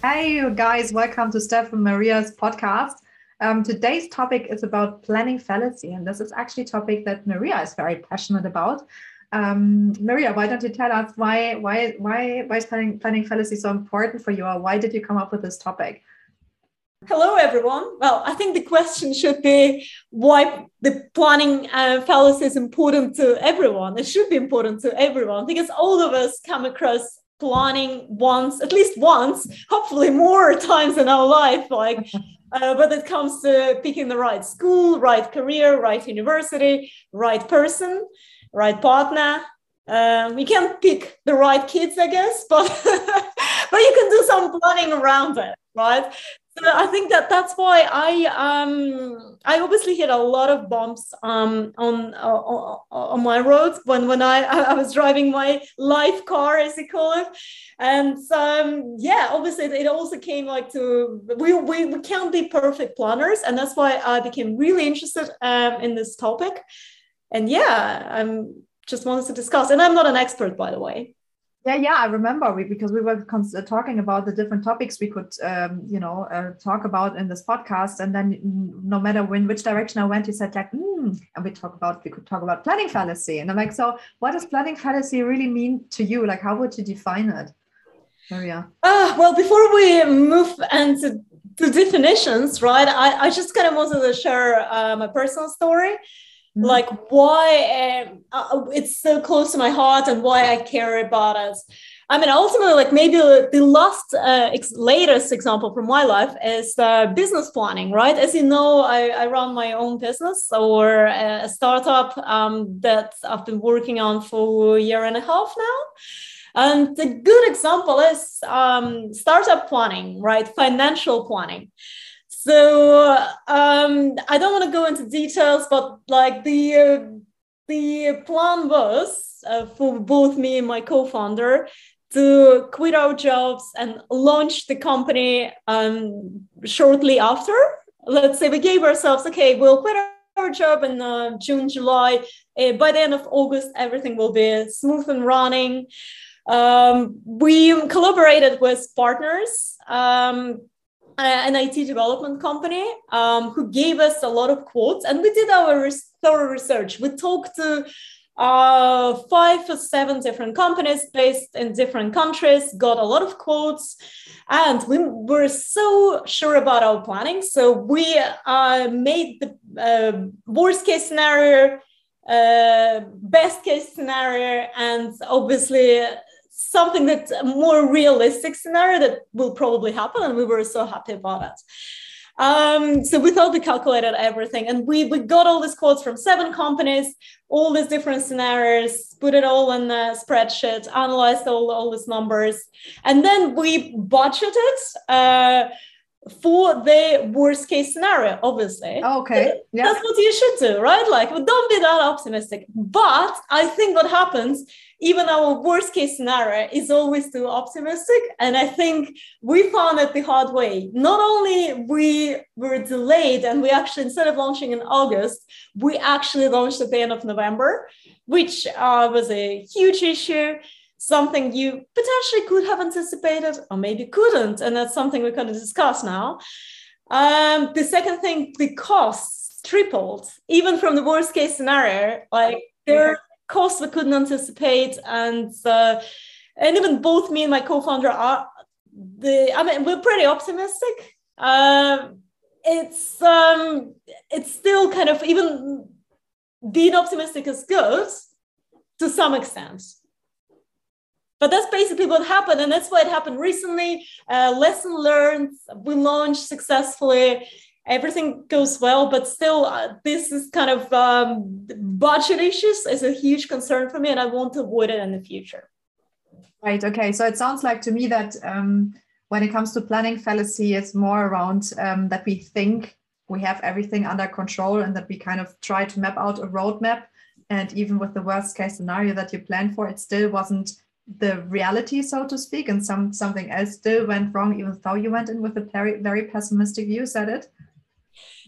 Hey, you guys, welcome to Stef and Maria's podcast. Um, today's topic is about planning fallacy, and this is actually a topic that Maria is very passionate about. Um, Maria, why don't you tell us why why why why is planning, planning fallacy so important for you, or why did you come up with this topic? Hello, everyone. Well, I think the question should be why the planning uh, fallacy is important to everyone. It should be important to everyone because all of us come across planning once, at least once, hopefully more times in our life. Like, uh, but it comes to picking the right school, right career, right university, right person, right partner. Um, can't pick the right kids, I guess, but but you can do some planning around it, right? I think that that's why I um I obviously hit a lot of bumps um on uh, on my roads when when I I was driving my life car as they call it, and um yeah obviously it also came like to we we, we can't be perfect planners and that's why I became really interested um in this topic, and yeah I'm just wanted to discuss and I'm not an expert by the way. Yeah, yeah, I remember we, because we were cons- uh, talking about the different topics we could, um, you know, uh, talk about in this podcast, and then no matter when which direction I went, you said like, mm, and we talk about we could talk about planning fallacy, and I'm like, so what does planning fallacy really mean to you? Like, how would you define it, Maria? Uh, well, before we move into the definitions, right? I, I just kind of wanted to share uh, my personal story. Mm-hmm. like why um, uh, it's so close to my heart and why I care about it. I mean, ultimately, like maybe the last uh, ex- latest example from my life is uh, business planning, right? As you know, I, I run my own business or a startup um, that I've been working on for a year and a half now. And the good example is um, startup planning, right? Financial planning. So um, I don't want to go into details, but like the uh, the plan was uh, for both me and my co-founder to quit our jobs and launch the company um, shortly after. Let's say we gave ourselves, okay, we'll quit our job in uh, June, July. Uh, by the end of August, everything will be smooth and running. Um, we collaborated with partners um, an IT development company um, who gave us a lot of quotes, and we did our thorough research. We talked to uh, five or seven different companies based in different countries, got a lot of quotes, and we were so sure about our planning. So we uh, made the uh, worst case scenario, uh, best case scenario, and obviously something that's a more realistic scenario that will probably happen. And we were so happy about it. Um, so we thought we calculated everything and we, we got all these quotes from seven companies, all these different scenarios, put it all in a spreadsheet, analyzed all, all these numbers. And then we budgeted uh, for the worst case scenario, obviously. Okay. Yeah. That's what you should do, right? Like, don't be that optimistic. But I think what happens even our worst case scenario is always too optimistic and i think we found it the hard way not only we were delayed and we actually instead of launching in august we actually launched at the end of november which uh, was a huge issue something you potentially could have anticipated or maybe couldn't and that's something we're going to discuss now um, the second thing the costs tripled even from the worst case scenario like there are costs we couldn't anticipate, and uh, and even both me and my co-founder are the. I mean, we're pretty optimistic. Uh, it's um, it's still kind of even being optimistic is good to some extent. But that's basically what happened, and that's why it happened recently. Uh, lesson learned. We launched successfully everything goes well but still uh, this is kind of um, budget issues is a huge concern for me and i want to avoid it in the future right okay so it sounds like to me that um, when it comes to planning fallacy it's more around um, that we think we have everything under control and that we kind of try to map out a roadmap and even with the worst case scenario that you planned for it still wasn't the reality so to speak and some something else still went wrong even though you went in with a very very pessimistic view that it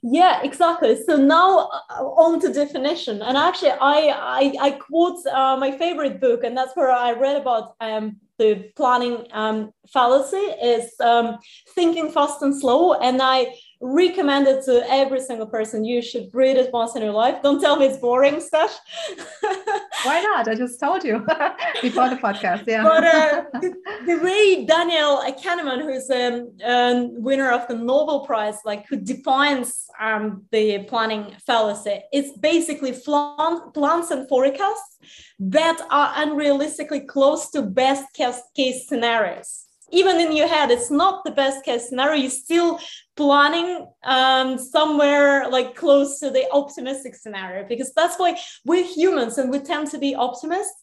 yeah, exactly. So now uh, on to definition, and actually, I I, I quote uh, my favorite book, and that's where I read about um, the planning um, fallacy is um, thinking fast and slow. And I recommend it to every single person. You should read it once in your life. Don't tell me it's boring stuff. Why not? I just told you before the podcast. Yeah. But uh, the, the, way Daniel Kahneman, who's a um, winner of the Nobel Prize, like who defines um, the planning fallacy, it's basically plans and forecasts that are unrealistically close to best case, case scenarios even in your head it's not the best case scenario. You're still planning um, somewhere like close to the optimistic scenario because that's why we're humans and we tend to be optimists.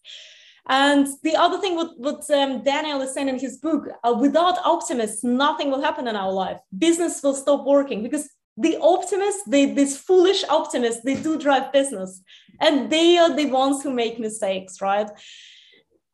And the other thing what, what um, daniel is saying in his book uh, without optimists nothing will happen in our life. Business will stop working because the optimists they, these foolish optimists they do drive business. And they are the ones who make mistakes right?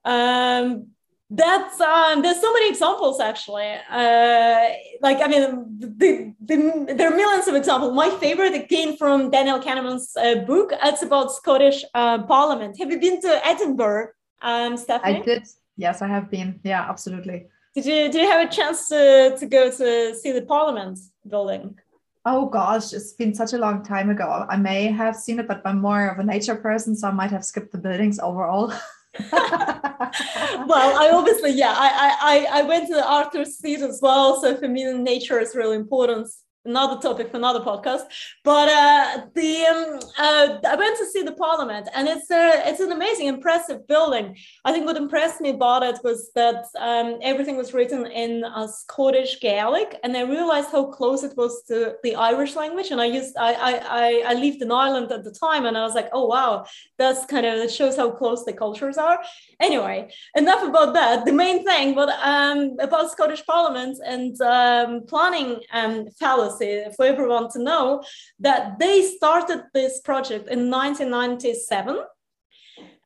Um, that's um, there's so many examples actually. Uh, like i mean the, the, there are millions of examples. My favorite came from daniel kahneman's uh, book. It's about scottish uh, parliament. Have you been to edinburgh um, stephanie? i did. Yes i have been. Yeah absolutely. Did you did you have a chance to, to go to see the parliament building? Oh gosh, it's been such a long time ago. I may have seen it, but I'm more of a nature person, so I might have skipped the buildings overall. well, I obviously, yeah, I, I, I went to the Arthur's Seat as well. So for me, nature is really important another topic for another podcast. But uh, the um, uh, I went to see the Parliament, and it's a it's an amazing, impressive building. I think what impressed me about it was that um, everything was written in a Scottish Gaelic, and I realized how close it was to the Irish language. And I used I I I lived in Ireland at the time, and I was like, oh wow, that's kind of it shows how close the cultures are. Anyway, enough about that. The main thing, but um, about Scottish Parliament and um, planning um, fallacy policy for everyone to know that they started this project in 1997.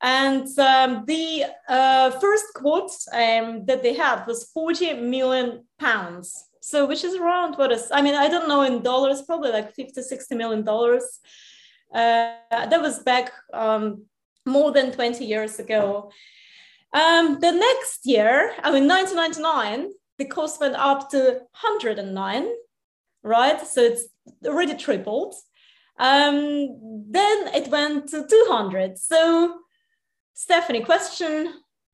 And um, the uh, first quote um, that they had was 40 million pounds. So, which is around what is, I mean, I don't know in dollars, probably like 50, 60 million dollars. Uh, that was back um, more than 20 years ago. Um, the next year, I mean, 1999, the cost went up to 109 right? So it's already tripled. Um, then it went to 200. So, Stephanie, question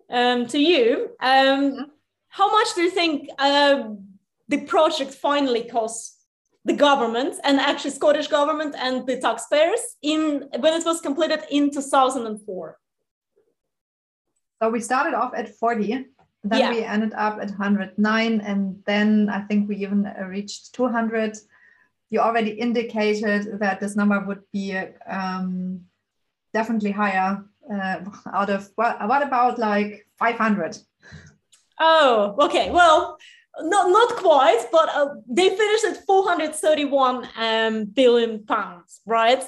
um, to you. Um, how much do you think uh, the project finally cost the government and actually Scottish government and the taxpayers in when it was completed in 2004? So we started off at 40 then yeah. we ended up at 109 and then i think we even reached 200 you already indicated that this number would be um, definitely higher uh, out of what, what about like 500 oh okay. Well not not quite but uh, they finished at 431 um, billion pounds right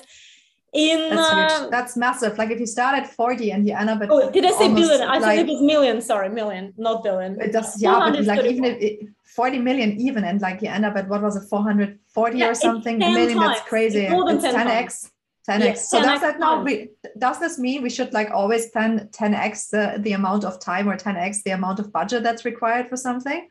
in that's, uh, that's, massive. Like if you start at 40 and you end up at oh, did I say billion? I like, said it was million. Sorry, million, not billion. It does, yeah, but like even if it, 40 million, even and like you end up at what was it, 440 yeah, or something million? Times. That's crazy. It's more than it's 10 10x. 10x. Yeah, so 10x does that now we, does this mean we should like always plan 10x the, the amount of time or 10x the amount of budget that's required for something?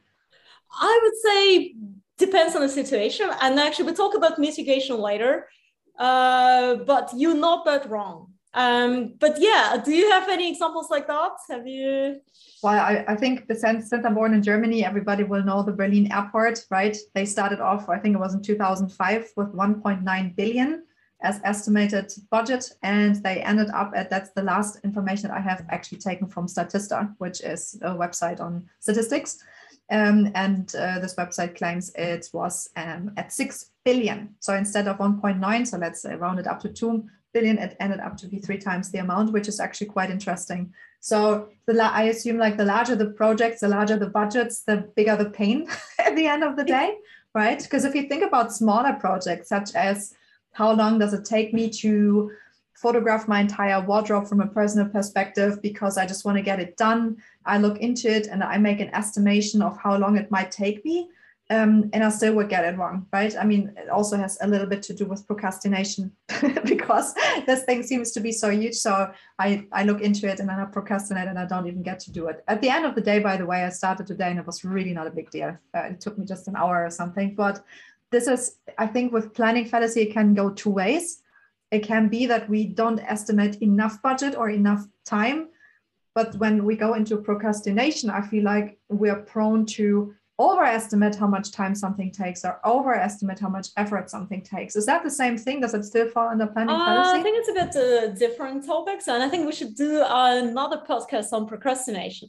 I would say depends on the situation. And actually, we talk about mitigation later uh, but you're not that wrong. Um, but yeah, do you have any examples like that? Have you? Well, I, I think since, since I'm born in Germany, everybody will know the Berlin airport, right? They started off, I think it was in 2005, with 1.9 billion as estimated budget, and they ended up at that's the last information that I have actually taken from Statista, which is a website on statistics. Um, and uh, this website claims it was um, at 6 billion. So instead of 1.9, so let's round it up to 2 billion, it ended up to be three times the amount, which is actually quite interesting. So the I assume like the larger the projects, the larger the budgets, the bigger the pain at the end of the day, right? Because if you think about smaller projects, such as how long does it take me to photograph my entire wardrobe from a personal perspective because I just want to get it done. I look into it and I make an estimation of how long it might take me. um, and I still would get it wrong, right? I mean, it also has a little bit to do with procrastination because this thing seems to be so huge. So I, I look into it and then I procrastinate and I don't even get to do it. At the end of the day, by the way, I started today and it was really not a big deal. Uh, it took me just an hour or something. But this is, I think, with planning fallacy, it can go two ways. It can be that we don't estimate enough budget or enough time. But when we go into procrastination, I feel like we're prone to overestimate how much time something takes or overestimate how much effort something takes. Is that the same thing? Does it still fall under planning uh, fallacy? I think it's a bit uh, different topics, and I think we should do another podcast on procrastination.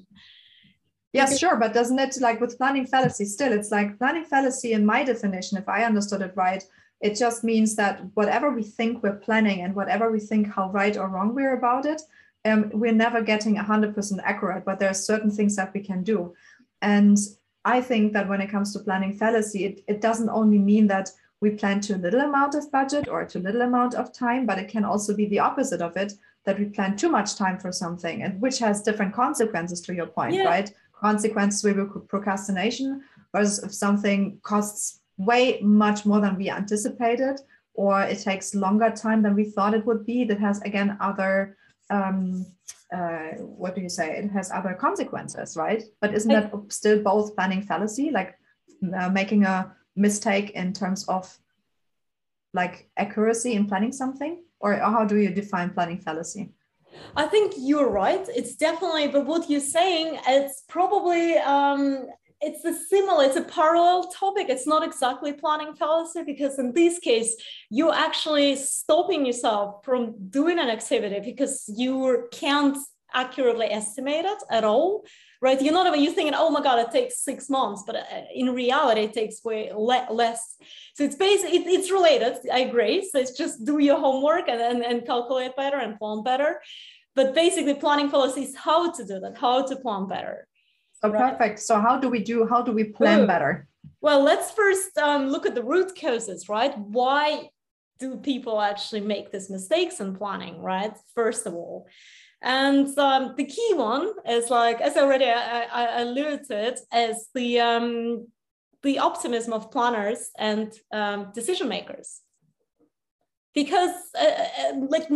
Yes, because- sure, but doesn't it like with planning fallacy? Still, it's like planning fallacy in my definition, if I understood it right. It just means that whatever we think we're planning and whatever we think how right or wrong we're about it, um, we're never getting 100% accurate, but there are certain things that we can do. And I think that when it comes to planning fallacy, it, it doesn't only mean that we plan too little amount of budget or too little amount of time, but it can also be the opposite of it, that we plan too much time for something, and which has different consequences to your point, yeah. right? Consequences with procrastination versus if something costs way much more than we anticipated, or it takes longer time than we thought it would be, that has again other um, uh, what do you say? It has other consequences, right? But isn't that still both planning fallacy, like uh, making a mistake in terms of like accuracy in planning something, or how do you define planning fallacy? I think you're right. It's definitely, but what you're saying, it's probably um, it's a similar, it's a parallel topic. It's not exactly planning fallacy because in this case, you're actually stopping yourself from doing an activity because you can't accurately estimate it at all, right? You're not even, you're thinking, oh my God, it takes six months, but uh, in reality, it takes way le- less. So it's basically, it, it's related, I agree. So it's just do your homework and, and, and calculate better and plan better. But basically planning fallacy is how to do that, how to plan better. So right? perfect. So how do we do, how do we plan Ooh. better? Well, let's first um, look at the root causes, right? Why do people actually make these mistakes in planning, right? First of all. And um, the key one is like, as I already I, I alluded, is the, um, the optimism of planners and um, decision makers. Because uh, uh like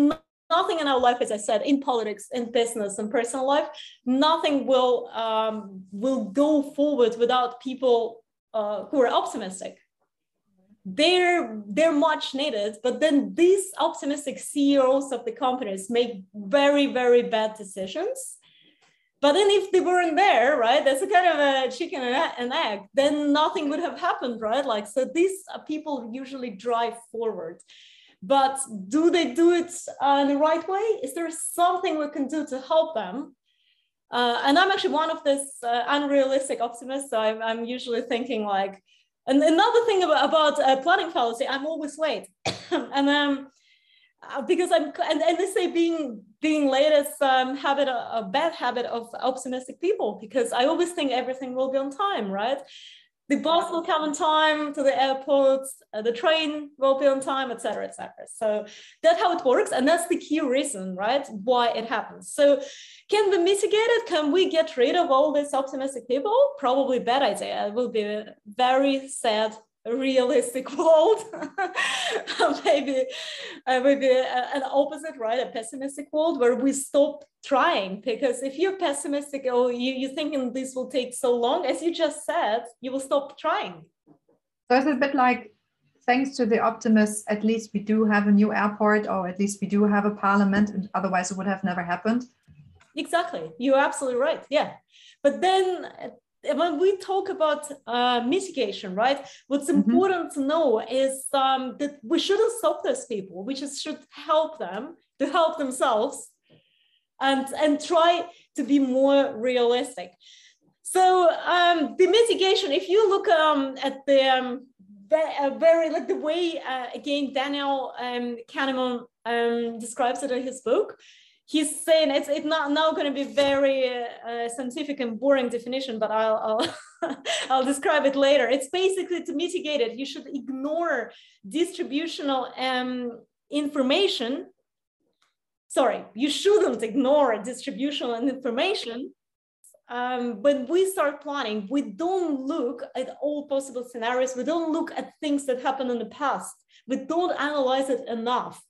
nothing in our life, as I said, in politics, in business, and personal life, nothing will um, will go forward without people uh, who are optimistic. They're they're much needed, but then these optimistic CEOs of the companies make very very bad decisions. But then if they weren't there, right, that's a kind of a chicken and egg, then nothing would have happened, right? Like, so these people usually drive forward but do they do it uh, in the right way? Is there something we can do to help them? Uh, and I'm actually one of this uh, unrealistic optimists. So I'm, I'm, usually thinking like, and another thing about, about uh, planning fallacy, I'm always late. and um, uh, because I'm, and, and they say being being late is um, habit, a, a bad habit of optimistic people because I always think everything will be on time, right? The bus will come on time to the airport, uh, the train will be on time, etc., etc. So that's how it works, and that's the key reason, right, why it happens. So can we mitigate it? Can we get rid of all these optimistic people? Probably bad idea. It will be a very sad realistic world. Maybe uh, maybe an opposite right? A pessimistic world where we stop trying. Because if you're pessimistic or you, you're thinking this will take so long as you just said you will stop trying. So it's a bit like thanks to the optimists at least we do have a new airport or at least we do have a parliament and otherwise it would have never happened. Exactly. You're absolutely right. Yeah. But then when we talk about uh, mitigation, right? What's mm-hmm. important to know is um, that we shouldn't stop those people. We just should help them to help themselves, and and try to be more realistic. So um, the mitigation, if you look um, at the um, uh, very like the way uh, again Daniel um, Kahneman um, describes it in his book, he's saying it's, it's not now going to be very uh, scientific and boring definition, but I'll, I'll, I'll describe it later. It's basically to mitigate it. You should ignore distributional um, information. Sorry, you shouldn't ignore distributional information um, when we start planning, we don't look at all possible scenarios. We don't look at things that happened in the past. We don't analyze it enough,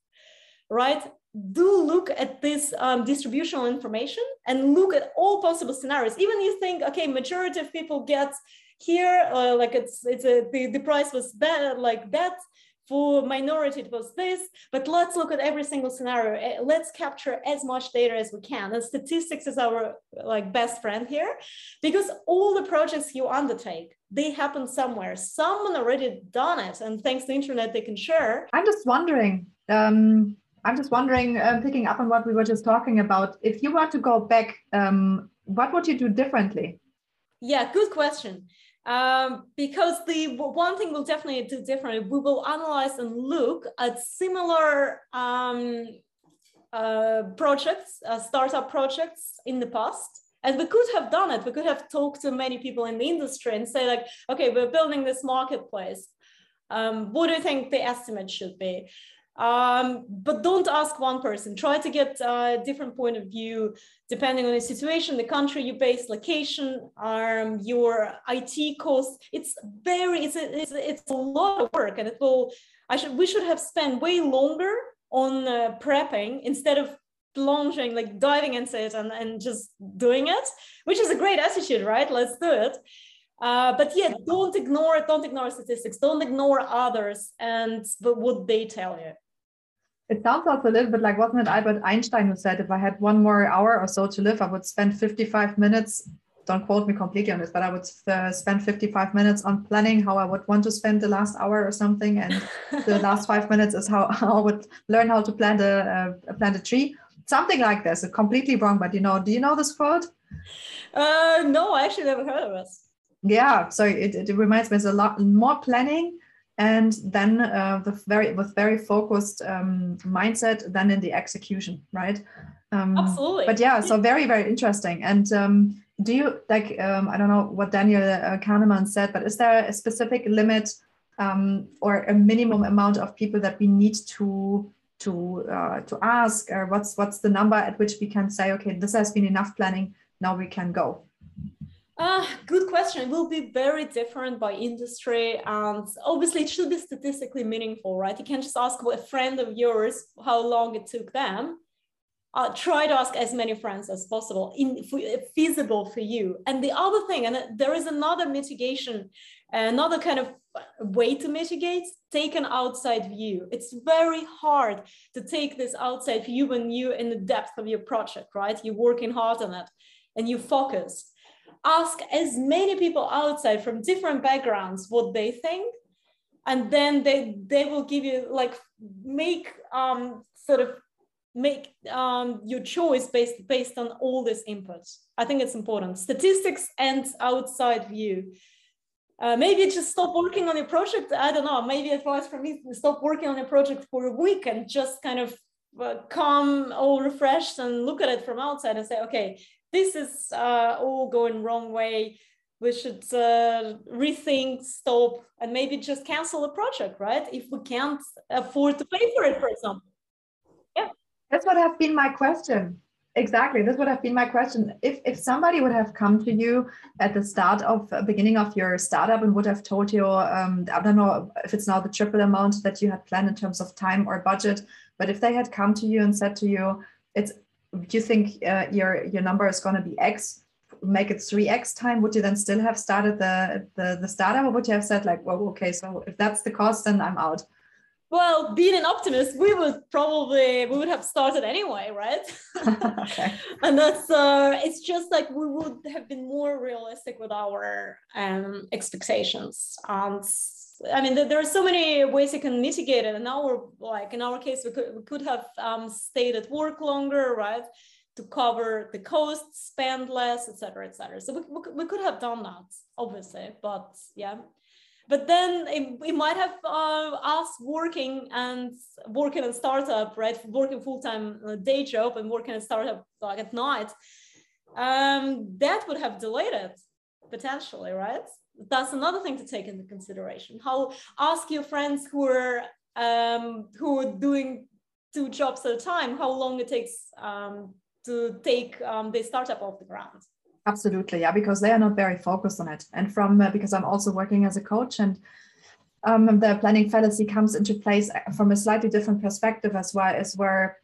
right? Do look at this um, distributional information and look at all possible scenarios. Even you think, okay, majority of people get here, uh, like it's it's a the, the price was bad, like that. For minority it was this but let's look at every single scenario. Eh, let's capture as much data as we can. And statistics is our like best friend here because all the projects you undertake they happen somewhere. Someone already done it and thanks to internet they can share. I'm just wondering um, i'm just wondering uh, picking up on what we were just talking about if you were to go back um, what would you do differently yeah good question um, because the one thing we'll definitely do differently, we will analyze and look at similar um, uh, projects, uh, startup projects in the past. And we could have done it. We could have talked to many people in the industry and say like, okay, we're building this marketplace. Um, what do you think the estimate should be? Um, but don't ask one person. Try to get a different point of view depending on the situation, the country you base, location, um, your IT costs. It's very, it's a, it's, a, it's a lot of work, and it will. I should we should have spent way longer on uh, prepping instead of plunging, like diving into it and, and just doing it, which is a great attitude, right? Let's do it. Uh, but yeah, don't ignore. Don't ignore statistics. Don't ignore others and what they tell you. It sounds also a little bit like, wasn't it Albert Einstein who said, if I had one more hour or so to live, I would spend 55 minutes. Don't quote me completely on this, but I would uh, spend 55 minutes on planning how I would want to spend the last hour or something. And the last five minutes is how, how I would learn how to plant a, uh, plant a tree. Something like this. Completely wrong, but you know, do you know this quote? Uh, no, I actually never heard of it. Yeah, so it, it reminds me, it's a lot more planning and then uh, the very with very focused um, mindset then in the execution right? Um, absolutely. but yeah so very very interesting. And um, do you like um, i don't know what daniel uh, kahneman said but is there a specific limit um, or a minimum amount of people that we need to to uh, to ask? Or what's what's the number at which we can say okay this has been enough planning now we can go uh, good question. It will be very different by industry. And obviously, it should be statistically meaningful, right? You can't just ask a friend of yours how long it took them. Uh, try to ask as many friends as possible, in, feasible for you. And the other thing, and there is another mitigation, another kind of way to mitigate, take an outside view. It's very hard to take this outside view when you're in the depth of your project, right? You're working hard on it and you focus ask as many people outside from different backgrounds what they think and then they they will give you like make um sort of make um, your choice based based on all this inputs i think it's important. Statistics and outside view. Uh, maybe just stop working on your project. I don't know. Maybe advice from me stop working on a project for a week and just kind of uh, come all refreshed and look at it from outside and say okay this is uh, all going wrong way. We should uh, rethink stop and maybe just cancel the project right? If we can't afford to pay for it for example. Yeah. That's what have been my question. Exactly. This would have been my question. If if somebody would have come to you at the start of uh, beginning of your startup and would have told you um, i don't know if it's now the triple amount that you had planned in terms of time or budget but if they had come to you and said to you it's do you think uh, your your number is going to be X? Make it 3x time. Would you then still have started the, the the startup, or would you have said like, well, okay, so if that's the cost, then I'm out? Well, being an optimist, we would probably we would have started anyway, right? okay. and that's uh, it's just like we would have been more realistic with our um, expectations and I mean, there are so many ways you can mitigate it. And now we're like, in our case, we could, we could have um, stayed at work longer, right? To cover the costs, spend less, etc., etc. So we, we, could have done that, obviously, but yeah. But then it, it might have uh, us working and working in startup, right? Working full time uh, day job and working in startup like at night. Um, that would have delayed it potentially, right? That's another thing to take into consideration. How ask your friends who are um, who are doing two jobs at a time how long it takes um, to take um, the startup off the ground. Absolutely, yeah, because they are not very focused on it. And from uh, because I'm also working as a coach and um, the planning fallacy comes into place uh, from a slightly different perspective as well as where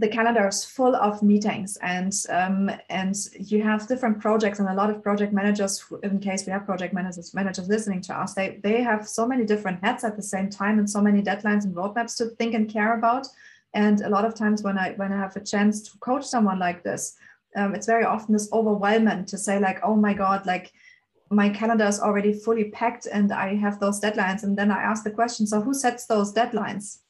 the calendar is full of meetings and um, and you have different projects and a lot of project managers in case we have project managers managers listening to us they they have so many different hats at the same time and so many deadlines and roadmaps to think and care about. And a lot of times when i when i have a chance to coach someone like this um, it's very often this overwhelming to say like oh my god like my calendar is already fully packed and i have those deadlines. And then i ask the question so who sets those deadlines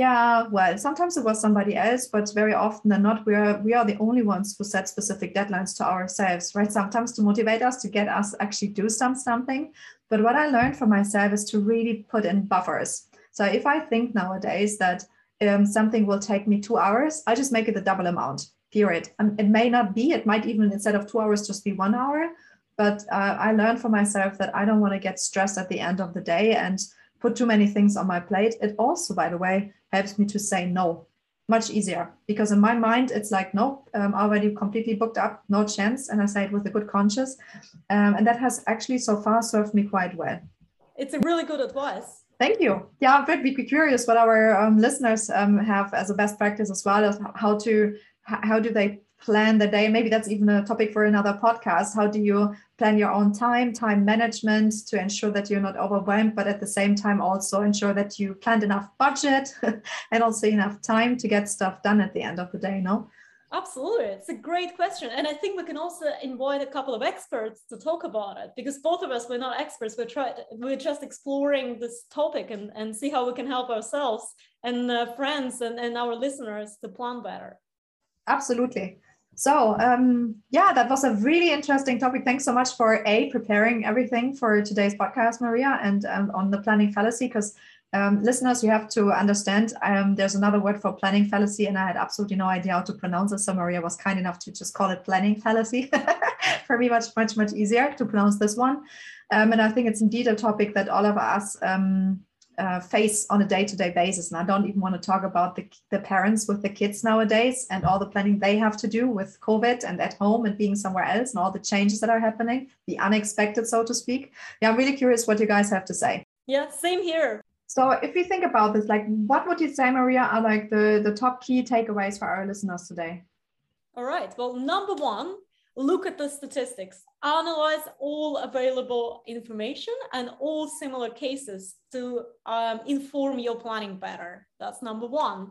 yeah well sometimes it was somebody else but very often than not we are we are the only ones who set specific deadlines to ourselves right? Sometimes to motivate us to get us actually do some something. But what i learned for myself is to really put in buffers. So if i think nowadays that um, something will take me two hours i just make it a double amount period. And it may not be it might even instead of two hours just be one hour. But uh, i learned for myself that i don't want to get stressed at the end of the day and put too many things on my plate. It also by the way helps me to say no much easier because in my mind it's like no i'm already completely booked up no chance. And i say it with a good conscience. Um, and that has actually so far served me quite well. It's a really good advice. Thank you. Yeah but be curious what our um, listeners um, have as a best practice as well as how to how do they plan the day. Maybe that's even a topic for another podcast. How do you plan your own time time management to ensure that you're not overwhelmed but at the same time also ensure that you planned enough budget and also enough time to get stuff done at the end of the day no? Absolutely. It's a great question. And i think we can also invite a couple of experts to talk about it because both of us we're not experts. We're trying we're just exploring this topic and, and see how we can help ourselves and uh, friends and, and our listeners to plan better. Absolutely so um, yeah, that was a really interesting topic. Thanks so much for a preparing everything for today's podcast, Maria, and um, on the planning fallacy. Because um, listeners, you have to understand um, there's another word for planning fallacy, and I had absolutely no idea how to pronounce it. So Maria was kind enough to just call it planning fallacy. for me, much much much easier to pronounce this one. Um, and I think it's indeed a topic that all of us um, uh, face on a day-to-day basis. And i don't even want to talk about the, the parents with the kids nowadays and all the planning they have to do with covid and at home and being somewhere else and all the changes that are happening the unexpected so to speak. Yeah i'm really curious what you guys have to say. Yeah same here. So if we think about this like what would you say maria are like the the top key takeaways for our listeners today? All right well number one look at the statistics, analyze all available information and all similar cases to um, inform your planning better. That's number one.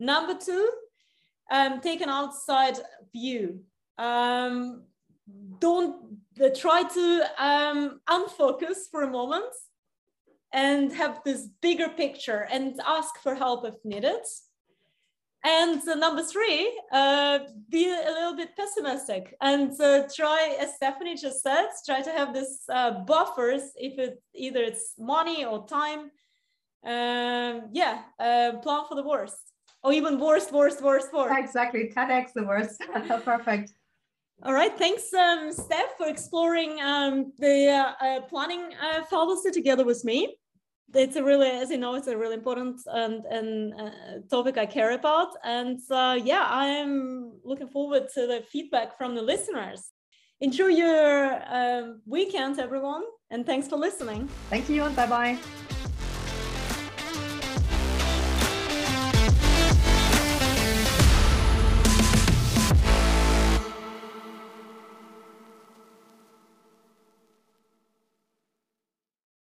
Number two, um, take an outside view. Um, don't uh, try to um, unfocus for a moment and have this bigger picture and ask for help if needed. And uh, number three, uh, be a little bit pessimistic and uh, try, as Stephanie just said, try to have this uh, buffers if it either it's money or time. Um, yeah, uh, plan for the worst, or even worst, worst, worst, worst. Exactly, 10x the worst. Perfect. All right, thanks, um, Stef, for exploring um, the uh, planning fallacy together with me it's a really, as you know, it's a really important and, and uh, topic I care about. And uh, yeah, I'm looking forward to the feedback from the listeners. Enjoy your um, weekend, everyone, and thanks for listening. Thank you, and bye bye.